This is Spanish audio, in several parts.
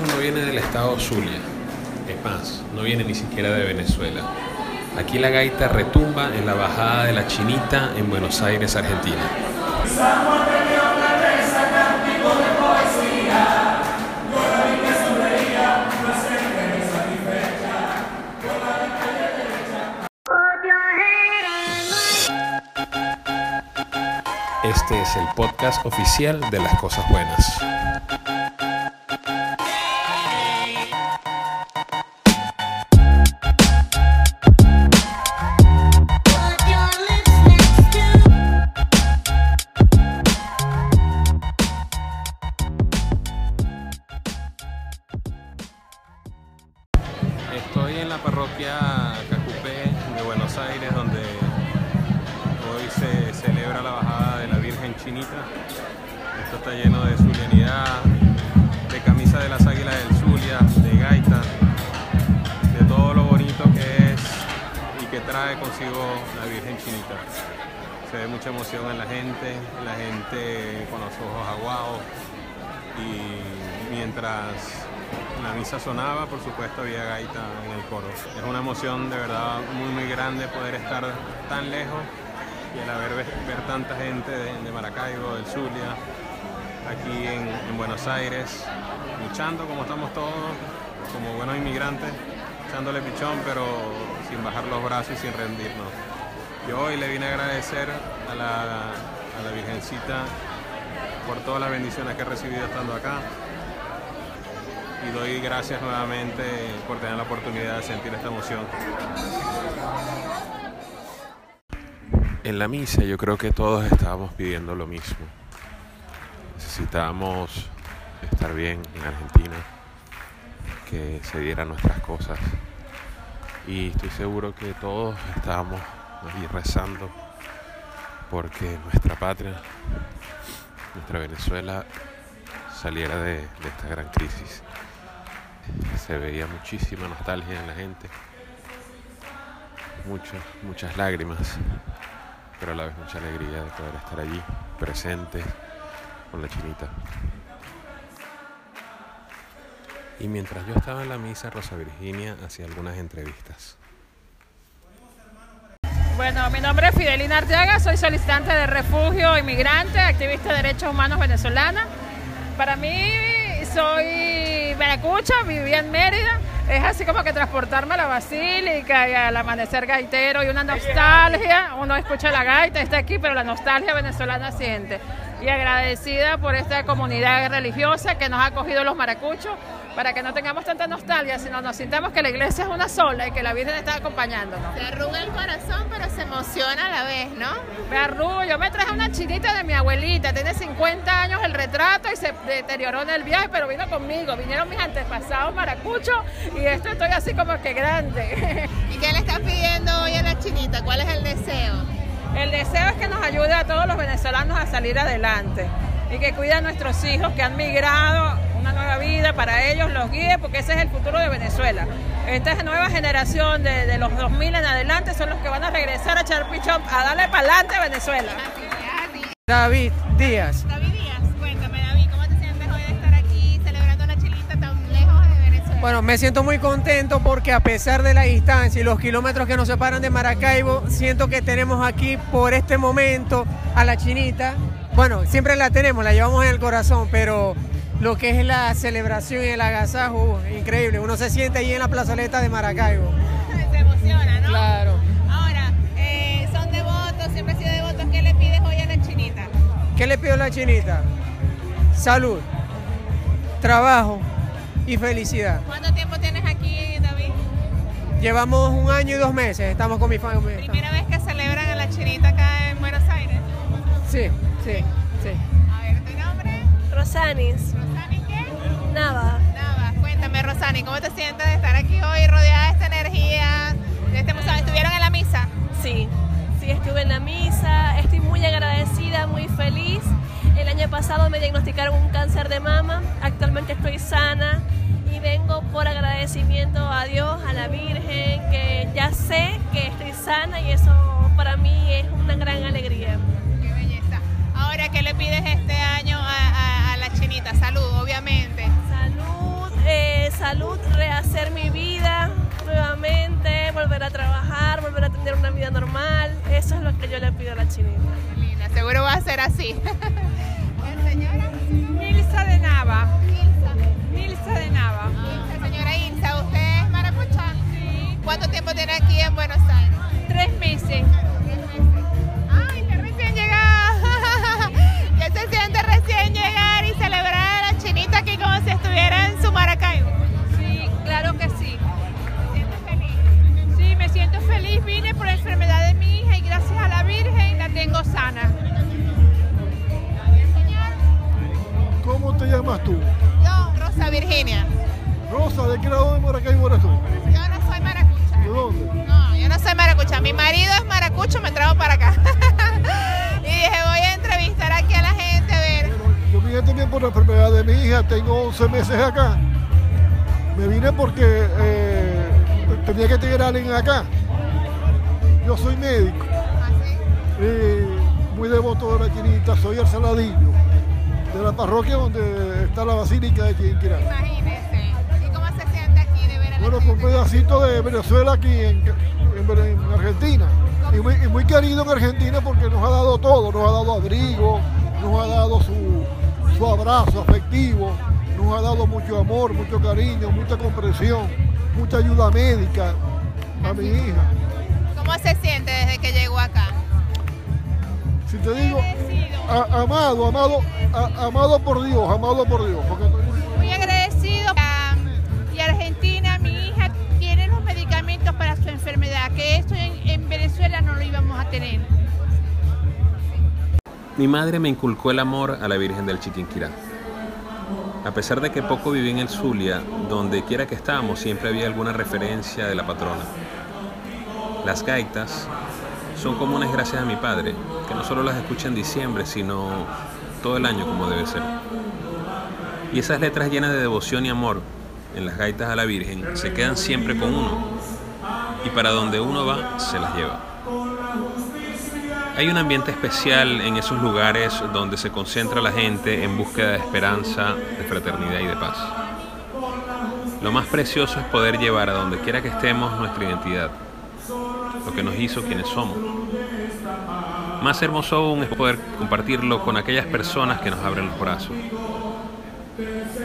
no viene del estado Zulia. Es más, no viene ni siquiera de Venezuela. Aquí la gaita retumba en la bajada de la Chinita en Buenos Aires, Argentina. Este es el podcast oficial de las cosas buenas. La Virgen Chinita. Se ve mucha emoción en la gente, la gente con los ojos aguados y mientras la misa sonaba, por supuesto había gaita en el coro. Es una emoción de verdad muy muy grande poder estar tan lejos y al haber ver, tanta gente de, de, Maracaibo, del Zulia, aquí en, en, Buenos Aires, luchando como estamos todos, como buenos inmigrantes, echándole pichón, pero sin bajar los brazos y sin rendirnos. Yo hoy le vine a agradecer a la, a la Virgencita por todas las bendiciones que he recibido estando acá y doy gracias nuevamente por tener la oportunidad de sentir esta emoción. En la misa yo creo que todos estábamos pidiendo lo mismo. Necesitábamos estar bien en Argentina, que se dieran nuestras cosas. Y estoy seguro que todos estábamos ahí rezando porque nuestra patria, nuestra Venezuela, saliera de, de esta gran crisis se veía muchísima nostalgia en la gente, muchas, muchas lágrimas, pero a la vez mucha alegría de poder estar allí, presente con la chinita. Y mientras yo estaba en la misa, Rosa Virginia hacía algunas entrevistas. Bueno, mi nombre es Fidelina Arteaga, soy solicitante de refugio, inmigrante, activista de derechos humanos venezolana. Para mí soy maracucha, vivía en Mérida. Es así como que transportarme a la basílica y al amanecer gaitero y una nostalgia. Uno escucha la gaita, está aquí, pero la nostalgia venezolana siente. Y agradecida por esta comunidad religiosa que nos ha acogido los maracuchos para que no tengamos tanta nostalgia, sino nos sintamos que la iglesia es una sola y que la Virgen está acompañándonos. Se arruga el corazón, pero se emociona a la vez, ¿no? Me arrugo, yo me traje una chinita de mi abuelita, tiene 50 años el retrato y se deterioró en el viaje, pero vino conmigo, vinieron mis antepasados maracuchos y esto estoy así como que grande. ¿Y qué le estás pidiendo hoy a la chinita? ¿Cuál es el deseo? El deseo es que nos ayude a todos los venezolanos a salir adelante y que cuide a nuestros hijos que han migrado una nueva vida para ellos, los guíe, porque ese es el futuro de Venezuela. Esta nueva generación de, de los 2000 en adelante son los que van a regresar a echar pichón, a darle para adelante a Venezuela. David Díaz. David Díaz, cuéntame David, ¿cómo te sientes hoy de estar aquí celebrando la chilita tan lejos de Venezuela? Bueno, me siento muy contento porque a pesar de la distancia y los kilómetros que nos separan de Maracaibo, siento que tenemos aquí por este momento a la chinita. Bueno, siempre la tenemos, la llevamos en el corazón, pero lo que es la celebración y el agasajo, increíble. Uno se siente ahí en la plazoleta de Maracaibo. Se emociona, ¿no? Claro. Ahora, eh, son devotos, siempre he sido devotos. ¿Qué le pides hoy a la chinita? ¿Qué le pido a la chinita? Salud, trabajo y felicidad. ¿Cuánto tiempo tienes aquí, David? Llevamos un año y dos meses, estamos con mi familia. ¿Primera vez que celebran a la chinita acá en Buenos Aires? Sí, sí, Rosanis. ¿Rosani qué? Nava. Nava, cuéntame Rosani, ¿cómo te sientes de estar aquí hoy rodeada de esta energía, de este? ¿Estuvieron en la misa? Sí, sí, estuve en la misa, estoy muy agradecida, muy feliz. El año pasado me diagnosticaron un cáncer de mama, actualmente estoy sana y vengo por agradecimiento a Dios, a la Virgen, que ya sé que estoy sana y eso rehacer mi vida nuevamente, volver a trabajar, volver a tener una vida normal. Eso es lo que yo le pido a la chinita. Lina, seguro va a ser así. Señora? Nilsa de Nava. Nilsa. de Nava. Ah. Señora Ilsa, ¿usted es maracucha? Sí. ¿Cuánto tiempo tiene aquí en Buenos Aires? Tres meses. Tengo sana. ¿Cómo te llamas tú? Yo, Rosa Virginia. Rosa, ¿de qué lado de Maracaibo eres tú? Yo no soy maracucha. ¿De dónde? No, yo no soy maracucha. Mi marido es maracucho, me trajo para acá. y dije, voy a entrevistar aquí a la gente, a ver. Yo vine también por la enfermedad de mi hija, tengo 11 meses acá. Me vine porque eh, tenía que tener a alguien acá. Yo soy médico, Y muy devoto de la chinita, soy el saladillo, de la parroquia donde está la basílica de Chiquinquirá. Imagínese. ¿Y cómo se siente aquí de ver a la Bueno, por un pedacito de Venezuela aquí en, en- en Argentina. Y muy, y muy querido en Argentina porque nos ha dado todo, nos ha dado abrigo, nos ha dado su, su abrazo afectivo, nos ha dado mucho amor, mucho cariño, mucha comprensión, mucha ayuda médica a mi hija. ¿Cómo se siente desde que llegó acá? Si te digo, a- amado, amado, a- amado por Dios, amado por Dios. Porque Muy agradecido. Y Argentina, mi hija tiene los medicamentos para su enfermedad, que esto en, en Venezuela no lo íbamos a tener. Mi madre me inculcó el amor a la Virgen del Chiquinquirá. A pesar de que poco viví en el Zulia, donde quiera que estábamos siempre había alguna referencia de la patrona. Las gaitas son comunes gracias a mi padre, que no solo las escucha en diciembre, sino todo el año como debe ser. Y esas letras llenas de devoción y amor en las gaitas a la Virgen se quedan siempre con uno, y para donde uno va se las lleva. Hay un ambiente especial en esos lugares donde se concentra la gente en búsqueda de esperanza, de fraternidad y de paz. Lo más precioso es poder llevar a donde quiera que estemos nuestra identidad, lo que nos hizo quienes somos. Más hermoso aún es poder compartirlo con aquellas personas que nos abren los brazos.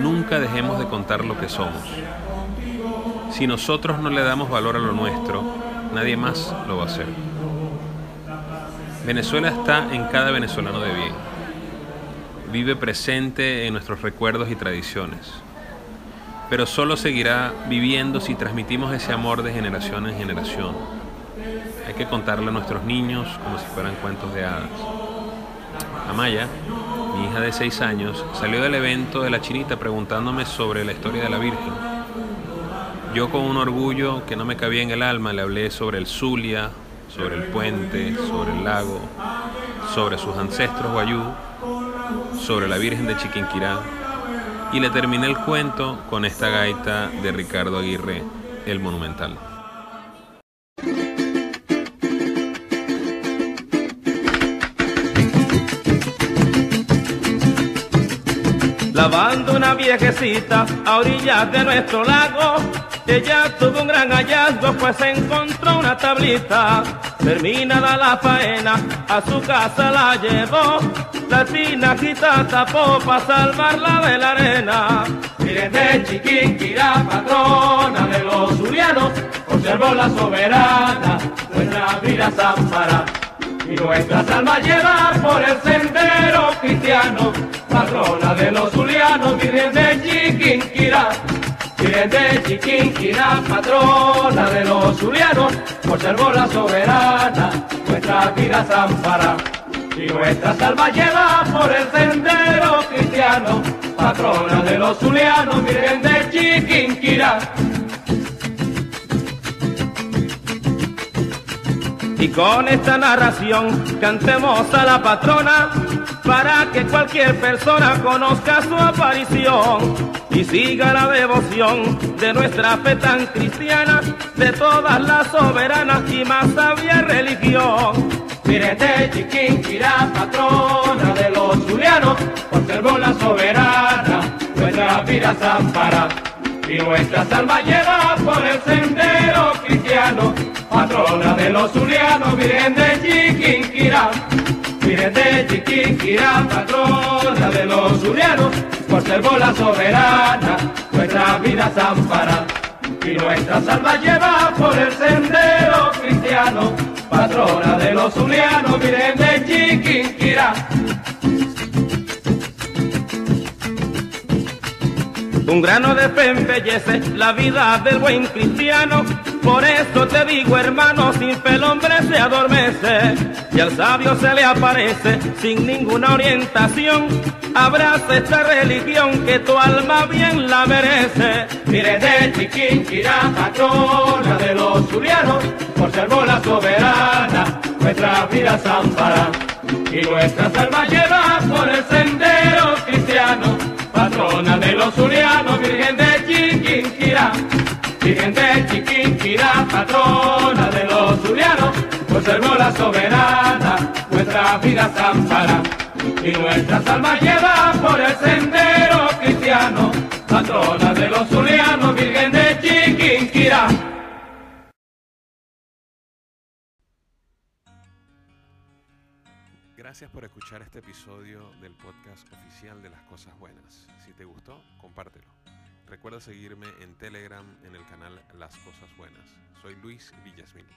Nunca dejemos de contar lo que somos. Si nosotros no le damos valor a lo nuestro, nadie más lo va a hacer. Venezuela está en cada venezolano de bien. Vive presente en nuestros recuerdos y tradiciones. Pero solo seguirá viviendo si transmitimos ese amor de generación en generación. Hay que contarle a nuestros niños como si fueran cuentos de hadas. Amaya, mi hija de 6 años, salió del evento de la chinita preguntándome sobre la historia de la Virgen. Yo con un orgullo que no me cabía en el alma le hablé sobre el Zulia, sobre el puente, sobre el lago, sobre sus ancestros guayú, sobre la Virgen de Chiquinquirá y le terminé el cuento con esta gaita de Ricardo Aguirre, el monumental. Lavando una viejecita a orillas de nuestro lago, ella tuvo un gran hallazgo, pues encontró una tablita. Terminada la faena, a su casa la llevó, la tinajita tapó para salvarla de la arena. Miren de Chiquinquirá, patrona de los zulianos, conservó la soberana, nuestra vida Zampara. Y nuestras almas llevan por el sendero cristiano, patrona de los zulianos, Virgen de Chiquinquirá. Virgen de Chiquinquirá, patrona de los zulianos, conservó la soberana, nuestra vida Zampara. Y nuestras almas llevan por el sendero cristiano, patrona de los zulianos, Virgen de Chiquinquirá. Y con esta narración cantemos a la patrona para que cualquier persona conozca su aparición y siga la devoción de nuestra fe tan cristiana, de todas las soberanas y más sabia religión. Miren de Chiquinquirá, patrona de los zulianos, conservó la soberana, nuestra vida Zampara. Y nuestras almas lleva por el sendero cristiano, patrona de los zulianos, Virgen de Chiquinquirá. Virgen de Chiquinquirá, patrona de los zulianos, por ser bola soberana, nuestra vida ampara. Y nuestras almas lleva por el sendero cristiano, patrona de los zulianos, Virgen de Chiquinquirá. Un grano de fe embellece la vida del buen cristiano. Por eso te digo, hermano, sin fe el hombre se adormece y al sabio se le aparece sin ninguna orientación. Abraza esta religión que tu alma bien la merece. Mire de Chiquinquirá, patrona de los zulianos, por ser bola soberana, nuestra vida ampara y nuestras almas lleva por el sendero patrona de los zulianos, Virgen de Chiquinquirá. Virgen de Chiquinquirá, patrona de los zulianos, por ser la soberana, nuestra vida ampara. Y nuestras almas lleva por el sendero cristiano, patrona de los zulianos, Virgen de Chiquinquirá. Gracias por escuchar este episodio del podcast oficial de las cosas buenas. Si te gustó, compártelo. Recuerda seguirme en Telegram en el canal Las Cosas Buenas. Soy Luis Villasmini.